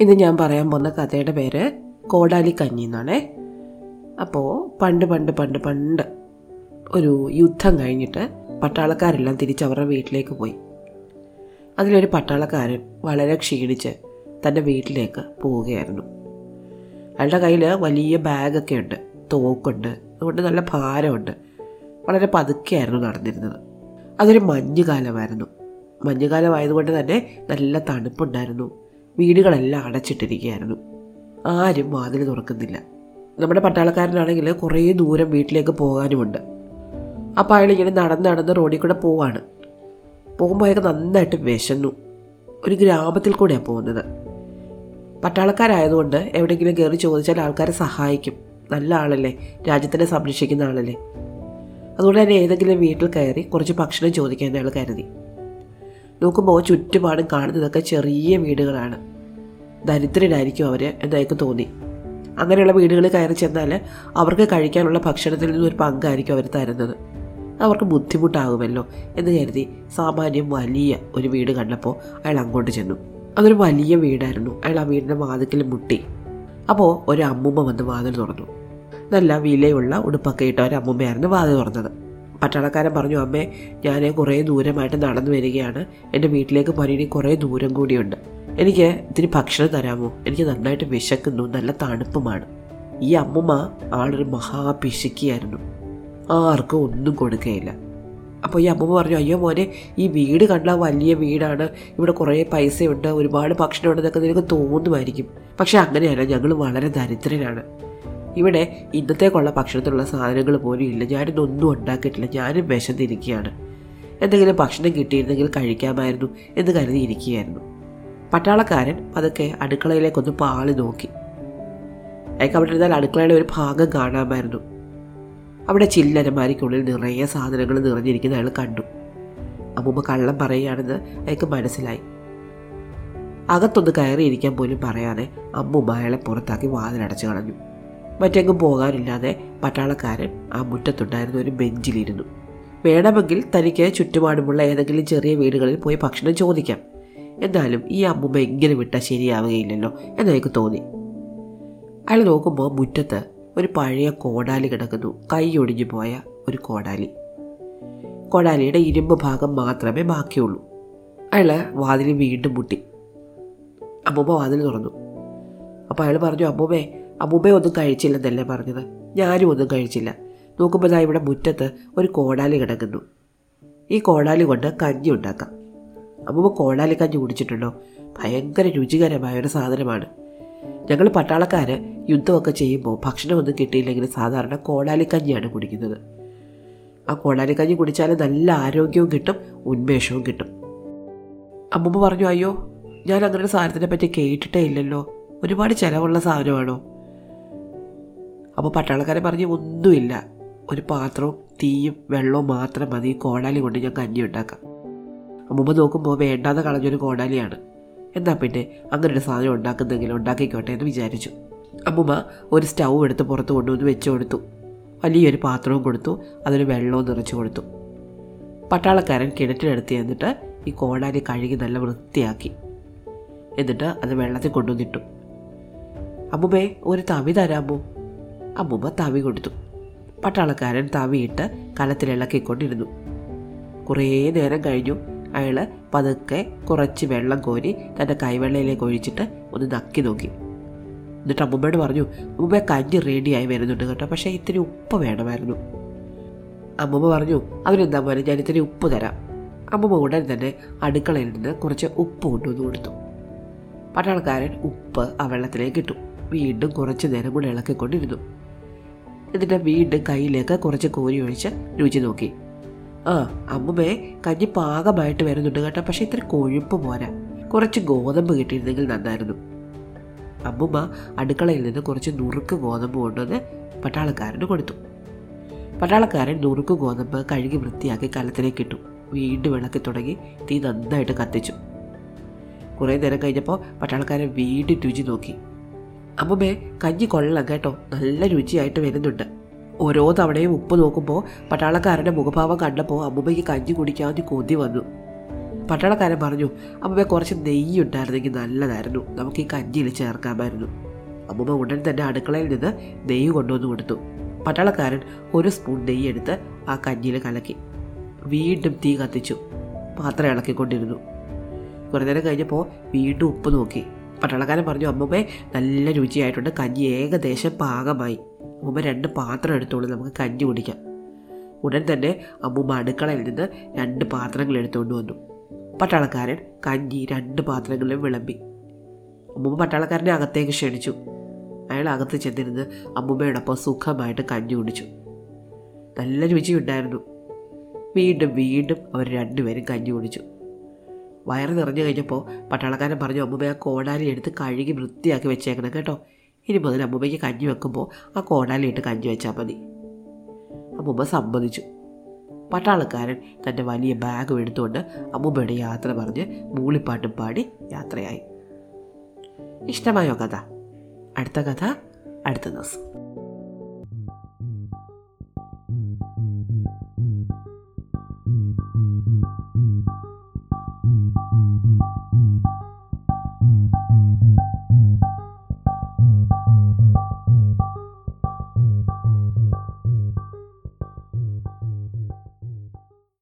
ഇന്ന് ഞാൻ പറയാൻ പോകുന്ന കഥയുടെ പേര് കോടാലി കഞ്ഞി എന്നാണേ. അപ്പോൾ പണ്ട് പണ്ട് പണ്ട് പണ്ട് ഒരു യുദ്ധം കഴിഞ്ഞിട്ട് പട്ടാളക്കാരെല്ലാം തിരിച്ച് അവരുടെ വീട്ടിലേക്ക് പോയി. അതിലൊരു പട്ടാളക്കാരൻ വളരെ ക്ഷീണിച്ച് തന്റെ വീട്ടിലേക്ക് പോവുകയായിരുന്നു. അയാളുടെ കയ്യിൽ വലിയ ബാഗൊക്കെ ഉണ്ട് തോക്കുണ്ട് അതുകൊണ്ട് നല്ല ഭാരമുണ്ട്. വളരെ പതുക്കെയായിരുന്നു നടന്നിരുന്നത്. അതൊരു മഞ്ഞുകാലമായിരുന്നു. മഞ്ഞുകാലമായതുകൊണ്ട് തന്നെ നല്ല തണുപ്പുണ്ടായിരുന്നു. വീടുകളെല്ലാം അടച്ചിട്ടിരിക്കുകയായിരുന്നു. ആരും വാതിൽ തുറക്കുന്നില്ല. നമ്മുടെ പട്ടാളക്കാരനാണെങ്കിൽ കുറേ ദൂരം വീട്ടിലേക്ക് പോകാനുമുണ്ട്. അപ്പോൾ അയാൾ ഇങ്ങനെ നടന്ന് നടന്ന് റോഡിൽ കൂടെ പോവാണ്. പോകുമ്പോൾ അയാൾക്ക് നന്നായിട്ട് വിശന്നു. ഒരു ഗ്രാമത്തിൽ കൂടെയാണ് പോകുന്നത്. പട്ടാളക്കാരായതുകൊണ്ട് എവിടെയെങ്കിലും കയറി ചോദിച്ചാൽ ആൾക്കാരെ സഹായിക്കും. നല്ല ആളല്ലേ രാജ്യത്തിനെ സംരക്ഷിക്കുന്ന ആളല്ലേ. അതുകൊണ്ട് തന്നെ ഏതെങ്കിലും വീട്ടിൽ കയറി കുറച്ച് ഭക്ഷണം ചോദിക്കാൻ അയാൾ കരുതി. നോക്കുമ്പോൾ ചുറ്റുപാടും കാണുന്നതൊക്കെ ചെറിയ വീടുകളാണ്. ദരിദ്രരായിരിക്കും അവർ എന്ന് അയാൾക്ക് തോന്നി. അങ്ങനെയുള്ള വീടുകളിൽ കയറി ചെന്നാൽ അവർക്ക് കഴിക്കാനുള്ള ഭക്ഷണത്തിൽ നിന്നൊരു പങ്കായിരിക്കും അവർ തരുന്നത്. അവർക്ക് ബുദ്ധിമുട്ടാകുമല്ലോ എന്ന് കരുതി സാമാന്യം വലിയ ഒരു വീട് കണ്ടപ്പോൾ അയാൾ അങ്ങോട്ട് ചെന്നു. അതൊരു വലിയ വീടായിരുന്നു. അയാൾ ആ വീടിന്റെ വാതിക്കൽ മുട്ടി. അപ്പോൾ ഒരു അമ്മുമ്മ വന്ന് വാതിൽ തുറന്നു. നല്ല വിലയുള്ള ഉടുപ്പൊക്കെ ഇട്ട ഒരു അമ്മുമ്മയായിരുന്നു വാതിൽ തുറന്നത്. പട്ടാളക്കാരൻ പറഞ്ഞു അമ്മേ ഞാൻ കുറേ ദൂരമായിട്ട് നടന്നു വരികയാണ്. എന്റെ വീട്ടിലേക്ക് പോകാൻ കുറേ ദൂരം കൂടിയുണ്ട്. എനിക്ക് ഇത്തിരി ഭക്ഷണം തരാമോ? എനിക്ക് നന്നായിട്ട് വിശക്കുന്നു നല്ല തണുപ്പുമാണ്. ഈ അമ്മുമ്മ ആളൊരു മഹാപിശുക്കിയായിരുന്നു ആർക്കും ഒന്നും കൊടുക്കുകയില്ല. അപ്പോൾ ഈ അമ്മമ്മ പറഞ്ഞു അയ്യോ മോനെ ഈ വീട് കണ്ടാൽ വലിയ വീടാണ്. ഇവിടെ കുറേ പൈസയുണ്ട് ഒരുപാട് ഭക്ഷണമുണ്ട് എന്നൊക്കെ നിനക്ക് തോന്നുമായിരിക്കും. പക്ഷെ അങ്ങനെയല്ല ഞങ്ങൾ വളരെ ദരിദ്രരാണ്. ഇവിടെ ഇന്നത്തേക്കുള്ള ഭക്ഷണത്തിനുള്ള സാധനങ്ങൾ പോലും ഇല്ല. ഞാനിതൊന്നും ഉണ്ടാക്കിയിട്ടില്ല. ഞാനും വിശന്നിരിക്കുകയാണ്. എന്തെങ്കിലും ഭക്ഷണം കിട്ടിയിരുന്നെങ്കിൽ കഴിക്കാമായിരുന്നു എന്ന് കരുതി ഇരിക്കുകയായിരുന്നു പട്ടാളക്കാരൻ പതുക്കെ അടുക്കളയിലേക്കൊന്ന് പാളി നോക്കി. അയാൾക്ക് അവിടെ ഇരുന്നാൽ അടുക്കളയുടെ ഒരു ഭാഗം കാണാമായിരുന്നു. അവിടെ ചില്ലരമാരിക്കുള്ളിൽ നിറയെ സാധനങ്ങൾ നിറഞ്ഞിരിക്കുന്ന അയാൾ കണ്ടു. അമ്മൂമ്മ കള്ളം പറയുകയാണെന്ന് അയാൾക്ക് മനസ്സിലായി. അകത്തൊന്ന് കയറിയിരിക്കാൻ പോലും പറയാതെ അമ്മൂമ്മ അയാളെ പുറത്താക്കി വാതിലടച്ചു കളഞ്ഞു. മറ്റെങ്ങും പോകാനില്ലാതെ പട്ടാളക്കാരൻ ആ മുറ്റത്തുണ്ടായിരുന്ന ഒരു ബെഞ്ചിലിരുന്നു. വേണമെങ്കിൽ തനിക്ക് ചുറ്റുപാടുമുള്ള ഏതെങ്കിലും ചെറിയ വീടുകളിൽ പോയി ഭക്ഷണം ചോദിക്കാം. എന്നാലും ഈ അമ്മുമ്മ ഇങ്ങനെ വിട്ടാൽ ശരിയാവുകയില്ലല്ലോ എന്നയാൾക്ക് തോന്നി. അയാൾ നോക്കുമ്പോൾ മുറ്റത്ത് ഒരു പഴയ കോടാലി കിടക്കുന്നു. കൈ ഒടിഞ്ഞു പോയ ഒരു കോടാലി. കോടാലിയുടെ ഇരുമ്പ് ഭാഗം മാത്രമേ ബാക്കിയുള്ളൂ. അയാൾ വാതിൽ വീണ്ടും മുട്ടി. അമ്മൂമ്മ വാതിൽ തുറന്നു. അപ്പോൾ അയാൾ പറഞ്ഞു അമ്മൂമ്മേ അമ്മൂമ്മ ഒന്നും കഴിച്ചില്ലെന്നല്ലേ പറഞ്ഞത്? ഞാനും ഒന്നും കഴിച്ചില്ല. നോക്കുമ്പോൾ ദാ ഇവിടെ മുറ്റത്ത് ഒരു കോടാലി കിടക്കുന്നു. ഈ കോടാലി കൊണ്ട് കഞ്ഞി ഉണ്ടാക്കാം. അബൂബ കോടാലി കഞ്ഞി കുടിച്ചിട്ടുണ്ടോ? ഭയങ്കര രുചികരമായ ഒരു സാധനമാണ്. ഞങ്ങൾ പട്ടാളക്കാർ യുദ്ധമൊക്കെ ചെയ്യുമ്പോൾ ഭക്ഷണമൊന്നും കിട്ടിയില്ലെങ്കിൽ സാധാരണ കോടാലി കഞ്ഞിയാണ് കുടിക്കുന്നത്. ആ കോടാലി കഞ്ഞി കുടിച്ചാൽ നല്ല ആരോഗ്യവും കിട്ടും ഉന്മേഷവും കിട്ടും. അമ്മൂമ്മ പറഞ്ഞു അയ്യോ ഞാൻ അങ്ങനെ സാധനത്തിനെ പറ്റി കേട്ടിട്ടേ ഇല്ലല്ലോ. ഒരുപാട് ചിലവുള്ള സാധനമാണോ? അപ്പോൾ പട്ടാളക്കാരെ പറഞ്ഞ് ഒന്നുമില്ല. ഒരു പാത്രവും തീയും വെള്ളവും മാത്രം മതി. ഈ കോടാലി കൊണ്ട് ഞാൻ കഞ്ഞി ഉണ്ടാക്കാം. അമ്മൂമ്മ നോക്കുമ്പോൾ വേണ്ടാതെ കളഞ്ഞൊരു കോടാലിയാണ്. എന്നാൽ പിന്നെ അങ്ങനെ ഒരു സാധനം ഉണ്ടാക്കുന്നെങ്കിലും ഉണ്ടാക്കിക്കോട്ടെ എന്ന് വിചാരിച്ചു. അമ്മുമ്മ ഒരു സ്റ്റൗ എടുത്ത് പുറത്ത് കൊണ്ടുവന്ന് വെച്ച് കൊടുത്തു. വലിയൊരു പാത്രവും കൊടുത്തു. അതൊരു വെള്ളവും നിറച്ചു കൊടുത്തു. പട്ടാളക്കാരൻ കിണറ്റിനടുത്ത് എന്നിട്ട് ഈ കോടാലി കഴുകി നല്ല വൃത്തിയാക്കി. എന്നിട്ട് അത് വെള്ളത്തിൽ കൊണ്ടുവന്നിട്ടു. അമ്മുമ്മേ ഒരു തവി തരാമോ? അമ്മുമ്മ താവി കൊടുത്തു. പട്ടാളക്കാരൻ താവിയിട്ട് കലത്തിലിളക്കിക്കൊണ്ടിരുന്നു കുറേ നേരം കഴിഞ്ഞു. അയാൾ പതുക്കെ കുറച്ച് വെള്ളം കോരി തന്റെ കൈവെള്ളയിലേക്ക് ഒഴിച്ചിട്ട് ഒന്ന് നക്കി നോക്കി. എന്നിട്ട് അമ്മൂമ്മയോട് പറഞ്ഞു അമ്മൂമ്മ കഞ്ഞി റെഡിയായി വരുന്നുണ്ട് കേട്ടോ പക്ഷേ ഇത്തിരി ഉപ്പ് വേണമായിരുന്നു. അമ്മൂമ്മ പറഞ്ഞു അവരെന്താ പോലെ ഞാൻ ഇത്തിരി ഉപ്പ് തരാം. അമ്മൂമ്മ ഉടൻ തന്നെ അടുക്കളയിൽ നിന്ന് കുറച്ച് ഉപ്പ് കൊണ്ടുവന്ന് കൊടുത്തു. പട്ടാളക്കാരൻ ഉപ്പ് ആ വെള്ളത്തിലേക്ക് ഇട്ടു. വീണ്ടും കുറച്ച് നേരം കൂടെ ഇളക്കിക്കൊണ്ടിരുന്നു. എന്നിട്ട് വീണ്ടും കയ്യിലേക്ക് കുറച്ച് കോരി ഒഴിച്ച് രുചി നോക്കി. ആ അമ്മുമേ കഞ്ഞി പാകമായിട്ട് വരുന്നുണ്ട് കേട്ടോ പക്ഷെ ഇത്ര കൊഴുപ്പ് പോരാ. കുറച്ച് ഗോതമ്പ് കിട്ടിയിരുന്നെങ്കിൽ നന്നായിരുന്നു. അമ്മുമ്മ അടുക്കളയിൽ നിന്ന് കുറച്ച് നുറുക്ക് ഗോതമ്പ് കൊണ്ടുവന്ന് പട്ടാളക്കാരന് കൊടുത്തു. പട്ടാളക്കാരൻ നുറുക്ക് ഗോതമ്പ് കഴുകി വൃത്തിയാക്കി കലത്തിലേക്ക് ഇട്ടു. വീണ്ടും വിളക്കി തുടങ്ങി തീ നന്നായിട്ട് കത്തിച്ചു. കുറേ നേരം കഴിഞ്ഞപ്പോൾ പട്ടാളക്കാരൻ വീണ്ടും രുചി നോക്കി. അമ്മുമ്മേ കഞ്ഞി കൊള്ളാം കേട്ടോ. നല്ല രുചിയായിട്ട് വരുന്നുണ്ട്. ഓരോ തവണയും ഉപ്പ് നോക്കുമ്പോൾ പട്ടാളക്കാരന്റെ മുഖഭാവം കണ്ടപ്പോൾ അമ്മമ്മയ്ക്ക് കഞ്ഞി കുടിക്കാവുന്ന കൊതി വന്നു. പട്ടാളക്കാരൻ പറഞ്ഞു അമ്മമ്മ കുറച്ച് നെയ്യ് ഉണ്ടായിരുന്നെങ്കിൽ നല്ലതായിരുന്നു. നമുക്ക് ഈ കഞ്ഞിയിൽ ചേർക്കാമായിരുന്നു. അമ്മമ്മ ഉടൻ തന്നെ അടുക്കളയിൽ നിന്ന് നെയ്യ് കൊണ്ടുവന്ന് കൊടുത്തു. പട്ടാളക്കാരൻ ഒരു സ്പൂൺ നെയ്യ് എടുത്ത് ആ കഞ്ഞിയിൽ കലക്കി. വീണ്ടും തീ കത്തിച്ചു. പാത്രം ഇളക്കിക്കൊണ്ടിരുന്നു. കുറേ നേരം കഴിഞ്ഞപ്പോൾ വീണ്ടും ഉപ്പ് നോക്കി. പട്ടാളക്കാരൻ പറഞ്ഞു അമ്മമ്മേ നല്ല രുചിയായിട്ടുണ്ട്. കഞ്ഞി ഏകദേശം പാകമായി. അമ്മമ്മ രണ്ട് പാത്രം എടുത്തോളൂ നമുക്ക് കഞ്ഞി കുടിക്കാം. ഉടൻ തന്നെ അമ്മൂമ്മ അടുക്കളയിൽ നിന്ന് രണ്ട് പാത്രങ്ങൾ എടുത്തുകൊണ്ട് വന്നു. പട്ടാളക്കാരൻ കഞ്ഞി രണ്ട് പാത്രങ്ങളിലും വിളമ്പി. അമ്മൂമ്മ പട്ടാളക്കാരനെ അകത്തേക്ക് ക്ഷണിച്ചു. അയാൾ അകത്ത് ചെന്നിരുന്ന് അമ്മൂമ്മയോടൊപ്പം സുഖമായിട്ട് കഞ്ഞി കുടിച്ചു. നല്ല രുചിയുണ്ടായിരുന്നു. വീണ്ടും വീണ്ടും അവർ രണ്ടുപേരും കഞ്ഞി കുടിച്ചു. വയറ് നിറഞ്ഞു കഴിഞ്ഞപ്പോൾ പട്ടാളക്കാരൻ പറഞ്ഞു അമ്മുമ്മയെ ആ കോടാലി എടുത്ത് കഴുകി വൃത്തിയാക്കി വെച്ചേക്കണം കേട്ടോ. ഇനി മുതൽ അമ്മുമ്മയ്ക്ക് കഞ്ഞി വെക്കുമ്പോൾ ആ കോടാലി ഇട്ട് കഞ്ഞി വെച്ചാൽ മതി. അമ്മുമ്മ സമ്മതിച്ചു. പട്ടാളക്കാരൻ തന്റെ വലിയ ബാഗും എടുത്തുകൊണ്ട് അമ്മുമ്മയുടെ യാത്ര പറഞ്ഞ് മൂളിപ്പാട്ടും പാടി യാത്രയായി. ഇഷ്ടമായോ കഥ? അടുത്ത കഥ അടുത്ത ദിവസം. Mm-hmm.